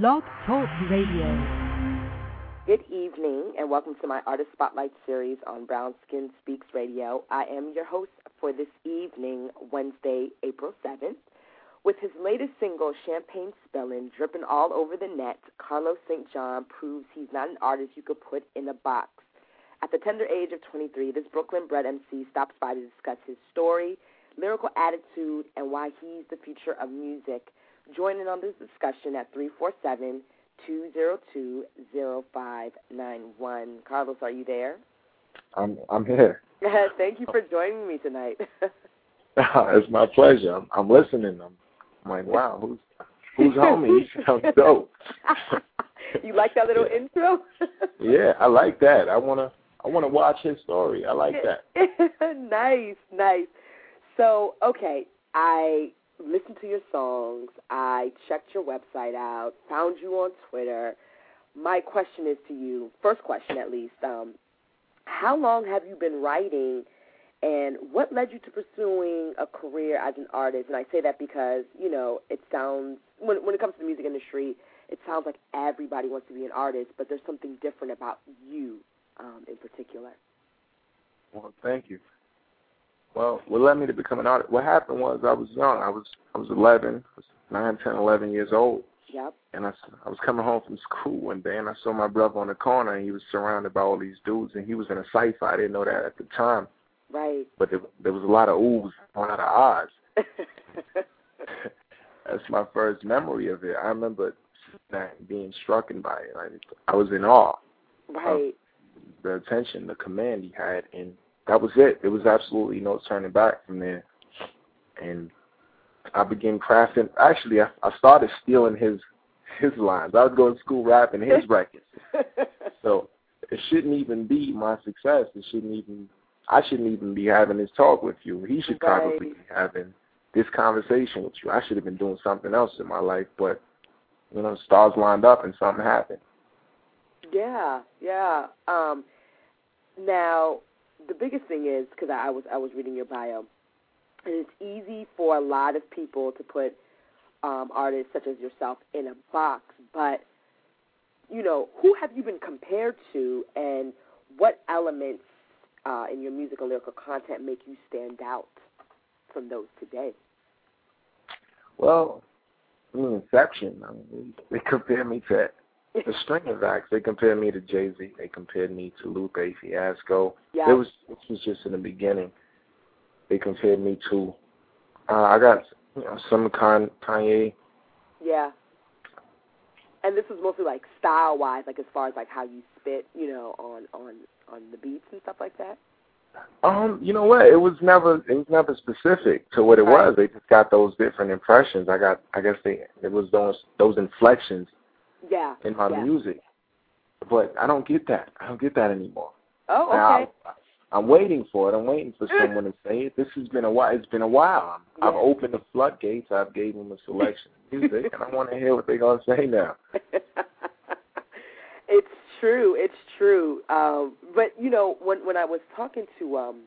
Blog Talk Radio. Good evening, and welcome to my Artist Spotlight series on Brown Skin Speaks Radio. I am your host for this evening, Wednesday, April 7th. With his latest single, Champagne Spillin, dripping all over the net, Carlos St. John proves he's not an artist you could put in a box. At the tender age of 23, this Brooklyn bred MC stops by to discuss his story, lyrical attitude, and why he's the future of music. Join in on this discussion at 347 202 0591. Carlos, are you there? I'm I'm here. Thank you for joining me tonight. it's my pleasure. I'm, I'm listening. I'm, I'm like, wow, who's who's homie? He sounds dope. you like that little intro? yeah, I like that. I wanna I wanna watch his story. I like that. nice, nice. So, okay, I listened to your songs. I checked your website out, found you on Twitter. My question is to you, first question at least, um, how long have you been writing and what led you to pursuing a career as an artist? And I say that because, you know, it sounds, when, when it comes to the music industry, it sounds like everybody wants to be an artist, but there's something different about you um, in particular. Well, thank you. Well, what led me to become an artist? What happened was I was young. I was I was 11, I was 9, 10, 11 years old. Yep. And I, I was coming home from school one day, and I saw my brother on the corner, and he was surrounded by all these dudes, and he was in a cipher. I didn't know that at the time. Right. But there, there was a lot of oohs, a lot of ahs. That's my first memory of it. I remember being struck by it. Like, I was in awe. Right. the attention, the command he had, and that was it. There was absolutely no turning back from there. And I began crafting. Actually, I, I started stealing his his lines. I was going to school rapping his records. so it shouldn't even be my success. It shouldn't even. I shouldn't even be having this talk with you. He should right. probably be having this conversation with you. I should have been doing something else in my life, but you know, stars lined up and something happened. Yeah, yeah. Um, now, the biggest thing is because I was I was reading your bio, and it's easy for a lot of people to put um, artists such as yourself in a box. But you know, who have you been compared to, and what elements uh, in your musical lyrical content make you stand out from those today? Well, in Inception, I mean, they compare me to the string of acts. They compared me to Jay Z. They compared me to Lupe Fiasco. Yeah. It was this was just in the beginning. They compared me to. Uh, I got you know, some Con, Kanye. Yeah. And this was mostly like style wise, like as far as like how you spit, you know, on on on the beats and stuff like that. Um, you know what? It was never it was never specific to what it Right. was. They just got those different impressions. I got I guess they it was those those inflections Yeah. in my yeah. music. But I don't get that. I don't get that anymore. Oh, okay. I, I'm waiting for it. I'm waiting for someone to say it. This has been a while. It's been a while. Yeah. I've opened the floodgates. I've gave them a selection of music, and I want to hear what they're gonna say now. it's true. It's true. Um, but you know, when when I was talking to um,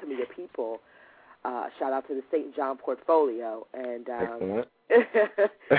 some of your people, uh, shout out to the St. John portfolio, and um,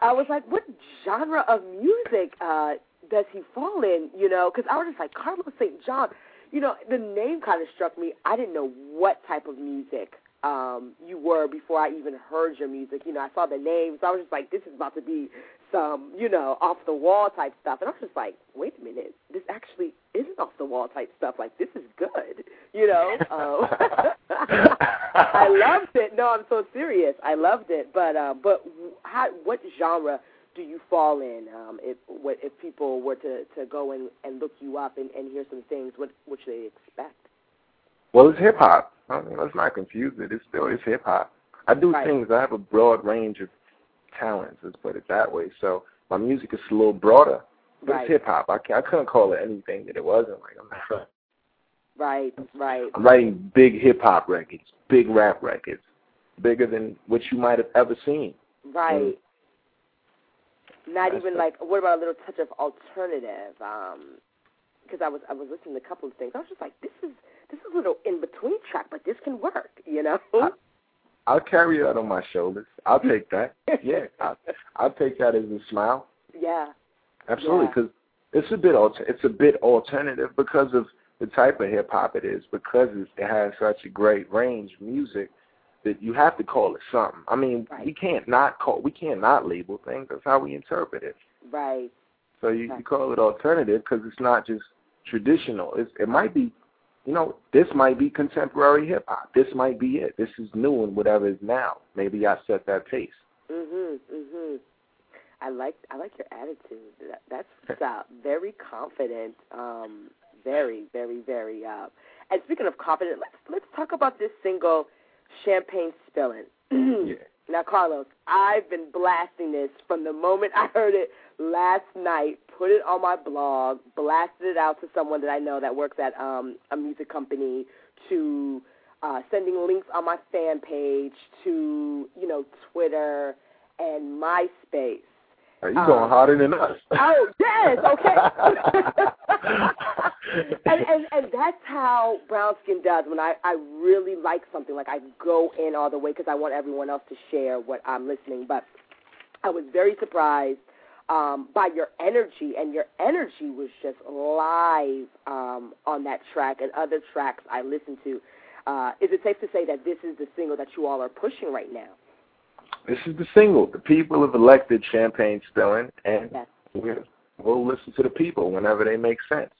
I was like, what genre of music uh, does he fall in? You know, because I was just like Carlos St. John. You know, the name kind of struck me. I didn't know what type of music um, you were before I even heard your music. You know, I saw the name, so I was just like, this is about to be some, you know, off the wall type stuff. And I was just like, wait a minute, this actually isn't off the wall type stuff. Like, this is good. You know, um, I loved it. No, I'm so serious. I loved it. But uh, but how, what genre do you fall in? Um, if what if people were to, to go and, and look you up and, and hear some things, what what should they expect? well, it's hip hop. I mean, let's not confuse it. It's still it's hip hop. I do Right. things. I have a broad range of talents. Let's put it that way. So my music is a little broader, but Right. it's hip hop. I can't, I couldn't call it anything that it wasn't. Like I'm not. Right, right. I'm writing big hip hop records, big rap records, bigger than what you might have ever seen. Right. Not even the- like what about a little touch of alternative? Um, because I was I was listening to a couple of things. I was just like, this is this is a little in between track, but this can work, you know. I- I'll carry that on my shoulders. I'll take that. yeah, I'll, I'll take that as a smile. Yeah. Absolutely, because yeah. it's a bit alter- it's a bit alternative because of the type of hip hop it is, because it has such a great range of music that you have to call it something. I mean, right. we can't not call we can't not label things. That's how we interpret it. Right. So you, you call it alternative because it's not just traditional. It's, it might be, you know, this might be contemporary hip hop. This might be it. This is new and whatever is now. Maybe I set that pace. Mhm. Mhm. I like I like your attitude. That, that's uh, very confident. Um, very very very. Uh, and speaking of confident, let's let's talk about this single, "Champagne Spillin." yeah. Now, Carlos, I've been blasting this from the moment I heard it last night. Put it on my blog, blasted it out to someone that I know that works at um, a music company, to uh, sending links on my fan page, to you know Twitter and MySpace. Are you going um, harder than us? Oh yes, okay. and, and and that's how brown skin does. When I I really like something, like I go in all the way because I want everyone else to share what I'm listening. But I was very surprised um, by your energy, and your energy was just live um, on that track and other tracks I listened to. Uh, is it safe to say that this is the single that you all are pushing right now? This is the single. The people have elected Champagne Spillin, and yes. we'll, we'll listen to the people whenever they make sense.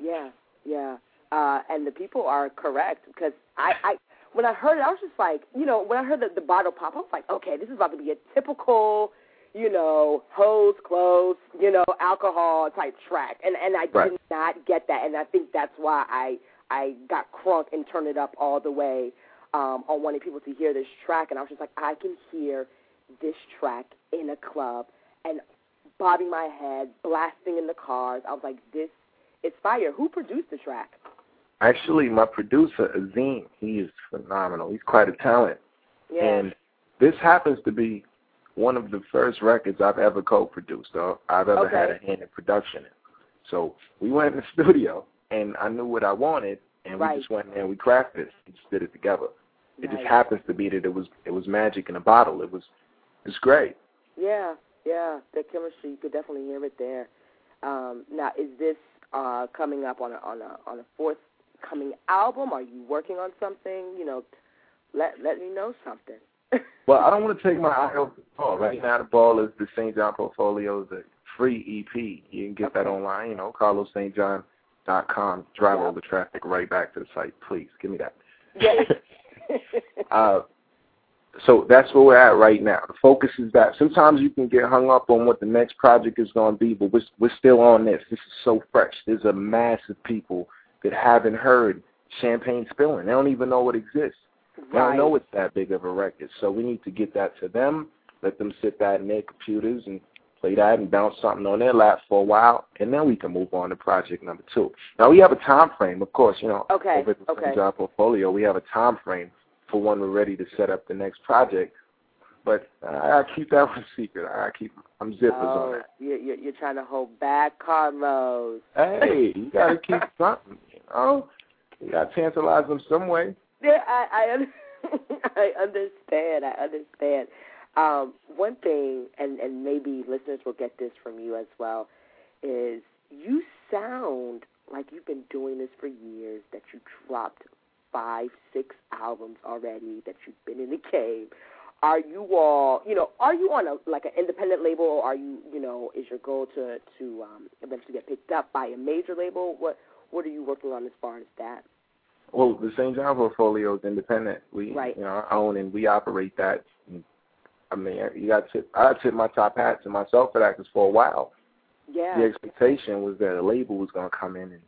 Yeah, yeah. Uh, and the people are correct because I, I, when I heard it, I was just like, you know, when I heard the, the bottle pop, I was like, okay, this is about to be a typical, you know, hose, clothes, you know, alcohol type track, and and I right. did not get that, and I think that's why I I got crunk and turned it up all the way um, on wanting people to hear this track, and I was just like, I can hear this track in a club and bobbing my head, blasting in the cars. I was like, this is fire. Who produced the track? Actually, my producer, Azim, he is phenomenal. He's quite a talent. Yeah. And this happens to be one of the first records I've ever co-produced or I've ever okay. had a hand in production in. So we went in the studio, and I knew what I wanted, and right. we just went in and we crafted it. We just did it together. It just happens to be that it was it was magic in a bottle. It was it's great. Yeah, yeah, the chemistry you could definitely hear it there. Um, now, is this uh, coming up on a on a on a forthcoming album? Are you working on something? You know, let let me know something. Well, I don't want to take my eye off the ball. Right now, the ball is the St. John Portfolio, the free EP. You can get okay. that online. You know, CarlosSt.John.com. Drive yeah. all the traffic right back to the site, please. Give me that. Yeah. uh, so that's where we're at right now. The focus is that. Sometimes you can get hung up on what the next project is going to be, but we're, we're still on this. This is so fresh. There's a mass of people that haven't heard Champagne Spillin. They don't even know it exists. They right. don't know it's that big of a record. So we need to get that to them, let them sit that in their computers and play that and bounce something on their lap for a while, and then we can move on to project number two. Now we have a time frame, of course. You know, okay. over the okay. job portfolio, we have a time frame for when we're ready to set up the next project. But I, I keep that one secret. I keep I'm zippers oh, on that. You're, you're trying to hold back Carlos. Hey, you gotta keep something. You know, you gotta tantalize them some way. Yeah, I I, I understand. I understand. Um, one thing, and, and maybe listeners will get this from you as well, is you sound like you've been doing this for years, that you dropped five, six albums already, that you've been in the game. Are you all, you know, are you on a like an independent label, or are you, you know, is your goal to to um, eventually get picked up by a major label? What what are you working on as far as that? Well, the St. John portfolio is independent. We, right. you know, own and we operate that. I mean, you got to. I tip my top hat to myself for that because for a while, yeah, the expectation was that a label was going to come in and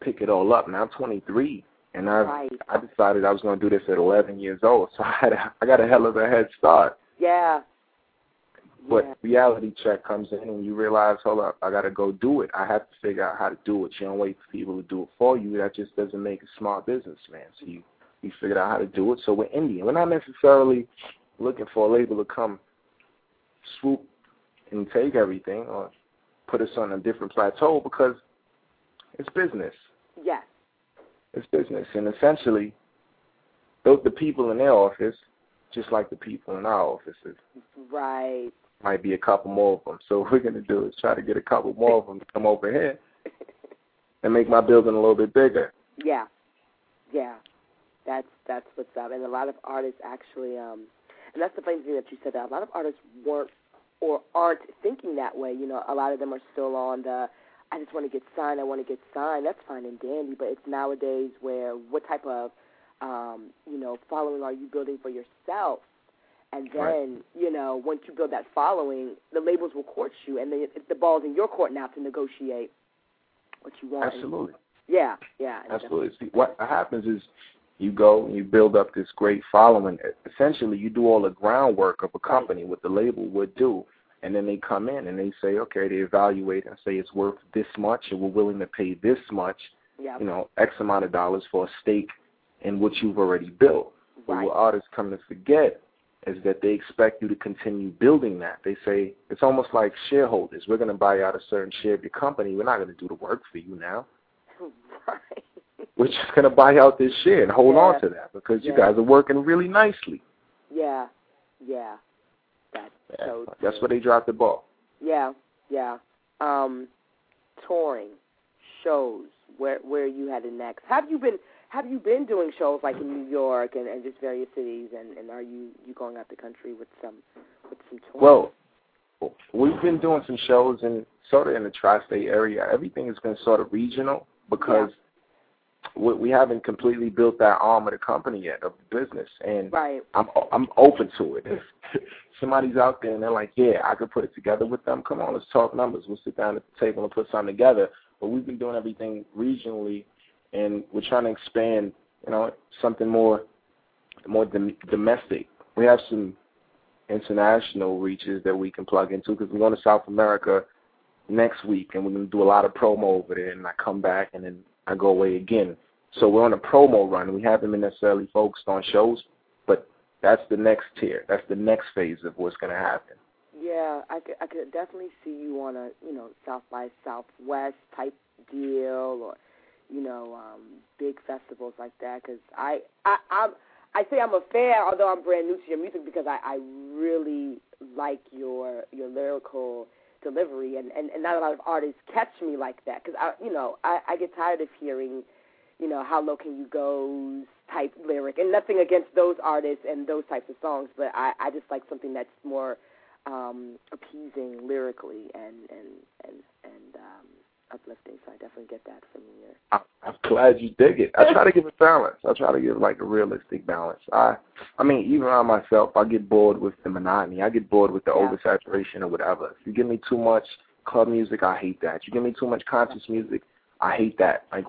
pick it all up. Now I'm 23, and I right. I decided I was going to do this at 11 years old, so I had a, I got a hell of a head start. Yeah. But yeah. reality check comes in, and you realize, hold up, I got to go do it. I have to figure out how to do it. You don't wait for people to do it for you. That just doesn't make a smart businessman. So you you figured out how to do it. So we're Indian. We're not necessarily looking for a label to come swoop and take everything or put us on a different plateau because it's business. Yes. It's business. And essentially, the people in their office just like the people in our offices. Right. Might be a couple more of them. So what we're gonna do is try to get a couple more of them to come over here and make my building a little bit bigger. Yeah. Yeah. That's that's what's up. And a lot of artists actually um and that's the funny thing that you said that a lot of artists weren't or aren't thinking that way. You know, a lot of them are still on the I just want to get signed, I want to get signed. That's fine and dandy, but it's nowadays where what type of um, you know, following are you building for yourself? And then, Right. you know, once you build that following, the labels will court you, and the the ball's in your court now to negotiate what you want. Absolutely. Yeah, yeah. Absolutely. See, what happens is you go and you build up this great following. Essentially, you do all the groundwork of a company, what the label would do, and then they come in and they say, okay, they evaluate and say it's worth this much, and we're willing to pay this much, Yeah. you know, X amount of dollars for a stake in what you've already built. But Right. what artists come to forget is that they expect you to continue building that. They say it's almost like shareholders. We're going to buy out a certain share of your company. We're not going to do the work for you now right. we're just going to buy out this share and hold Yeah. on to that because you guys are working really nicely. Yeah. Yeah. That's Yeah, so That's where they dropped the ball. Yeah, yeah. Um, touring, shows. Where where are you headed next? Have you been have you been doing shows like in New York and, and just various cities? And, and are you you going out the country with some with some touring? Well, we've been doing some shows in sort of in the tri-state area. Everything has been sort of regional because we, we haven't completely built that arm of the company yet of the business, and right. I'm I'm open to it. If somebody's out there and they're like, yeah, I could put it together with them. Come on, let's talk numbers. We'll sit down at the table and put something together. But we've been doing everything regionally, and we're trying to expand. You know, something more more dom- domestic. We have some international reaches that we can plug into because we're going to South America next week, and we're going to do a lot of promo over there. And I come back, and then I go away again. So we're on a promo run. We haven't been necessarily focused on shows, but that's the next tier. That's the next phase of what's going to happen. Yeah, I could I could definitely see you on a you know South by Southwest type deal or you know um big festivals like that because I I I'm I say I'm a fan although I'm brand new to your music because I I really like your your lyrical delivery and and, and not a lot of artists catch me like that because I you know I I get tired of hearing you know how low can you go type lyric and nothing against those artists and those types of songs but I I just like something that's more um, appeasing lyrically and and and and um, uplifting. So I definitely get that from you. I, I'm glad you dig it. I try to give it balance. I try to give like a realistic balance. I, I mean, even on myself, I get bored with the monotony. I get bored with the Yeah. oversaturation or whatever. If you give me too much club music, I hate that. You give me too much conscious music, I hate that. Like,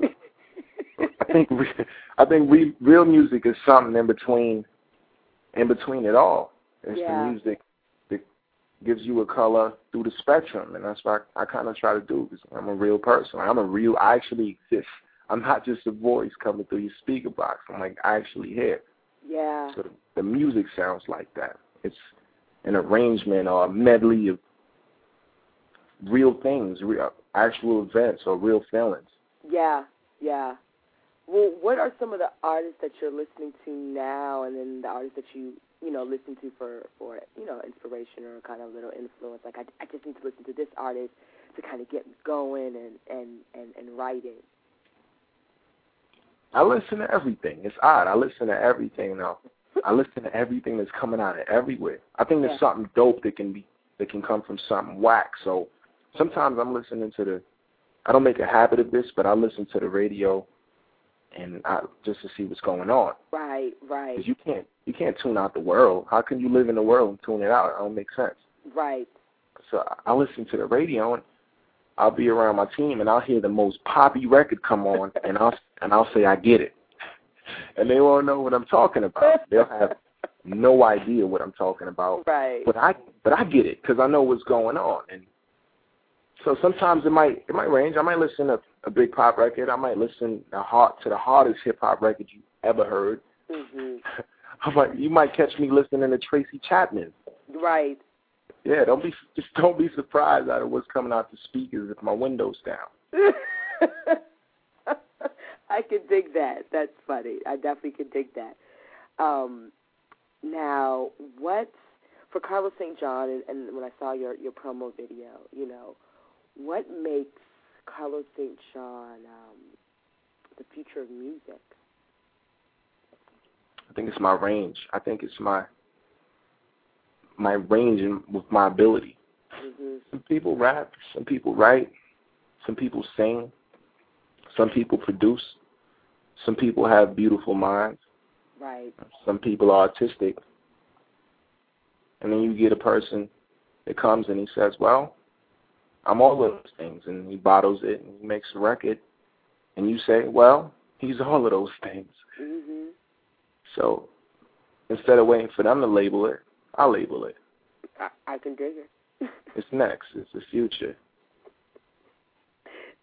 I think re- I think re- real music is something in between, in between it all. It's Yeah. the music gives you a color through the spectrum, and that's what I, I kind of try to do. Because I'm a real person. I'm a real. I actually exist. I'm not just a voice coming through your speaker box. I'm like actually here. yeah, So the, the music sounds like that. It's an arrangement or a medley of real things, real actual events or real feelings. yeah, yeah. Well, what are some of the artists that you're listening to now, and then the artists that you you know listen to for for you know inspiration or kind of little influence? Like I I just need to listen to this artist to kind of get me going and and and and writing. I listen to everything. It's odd. I listen to everything now. I listen to everything that's coming out of everywhere. I think there's Yeah. something dope that can be that can come from something whack. So sometimes I'm listening to the. I don't make a habit of this, but I listen to the radio, and I just to see what's going on. Right, right, Because you can't you can't tune out the world. How can you live in the world and tune it out? It don't make sense. right. So I listen to the radio and I'll be around my team and I'll hear the most poppy record come on and I'll and I'll say I get it, and they won't know what I'm talking about. They'll have no idea what I'm talking about, Right. but I but I get it because I know what's going on. And so sometimes it might it might range. I might listen to a big pop record. I might listen the hard to the hardest hip hop record you ever heard. Mhm. I might, you might catch me listening to Tracy Chapman. Right. Yeah, don't be just don't be surprised out of what's coming out the speakers if my window's down. I could dig that. That's funny. I definitely could dig that. Um, Now, what for Carlos St. John, and, and when I saw your your promo video, you know, what makes Carlos St. John um, the future of music? I think it's my range. I think it's my my range and with my ability. Mm-hmm. Some people rap, some people write, some people sing, some people produce, some people have beautiful minds. Right. Some people are artistic. And then you get a person that comes and he says, Well, I'm all of those things and he bottles it and he makes a record and you say, Well, he's all of those things. Mhm. So instead of waiting for them to label it, I'll label it. I, I can dig it. It's next. It's the future.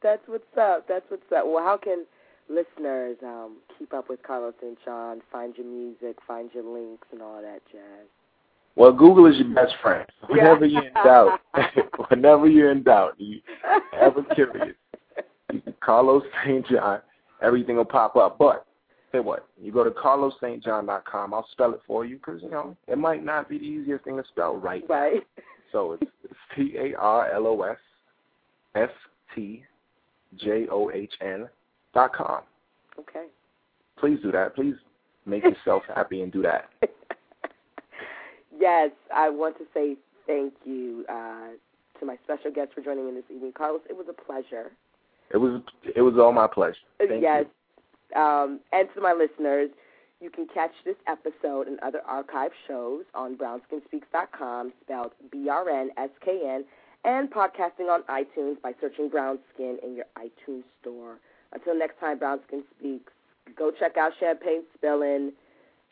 That's what's up. That's what's up. Well, how can listeners um, keep up with Carlos St. John, find your music, find your links, and all that jazz? Well, Google is your best friend. Whenever Yeah. you're in doubt, whenever you're in doubt, you ever curious, you Carlos St. John, everything will pop up. But say what? You go to carlosstjohn.com. I'll spell it for you because you know it might not be the easiest thing to spell right. Right. So it's T A R L O S S T J O H N dot com. Okay. Please do that. Please make yourself happy and do that. Yes, I want to say thank you uh, to my special guest for joining me this evening, Carlos. It was a pleasure. It was it was all my pleasure. Thank yes. Um, and to my listeners, you can catch this episode and other archive shows on brownskinspeaks.com, spelled B-R-N-S-K-N, and podcasting on iTunes by searching Brown Skin in your iTunes store. Until next time, Brown Skin Speaks, go check out Champagne Spillin,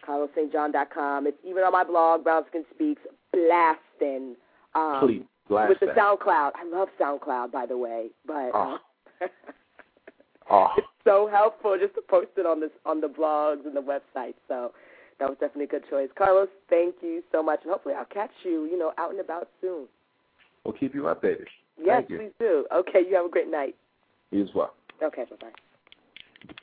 carlosstjohn.com. It's even on my blog, Brown Skin Speaks, blasting. Um, Please blast with the that. SoundCloud. I love SoundCloud, by the way, but Oh. uh, Oh, it's so helpful just to post it on this on the blogs and the website. So that was definitely a good choice. Carlos, thank you so much, and hopefully I'll catch you, you know, out and about soon. we'll keep you updated. Yes, you. please do. Okay, you have a great night. You as well. Okay, bye bye.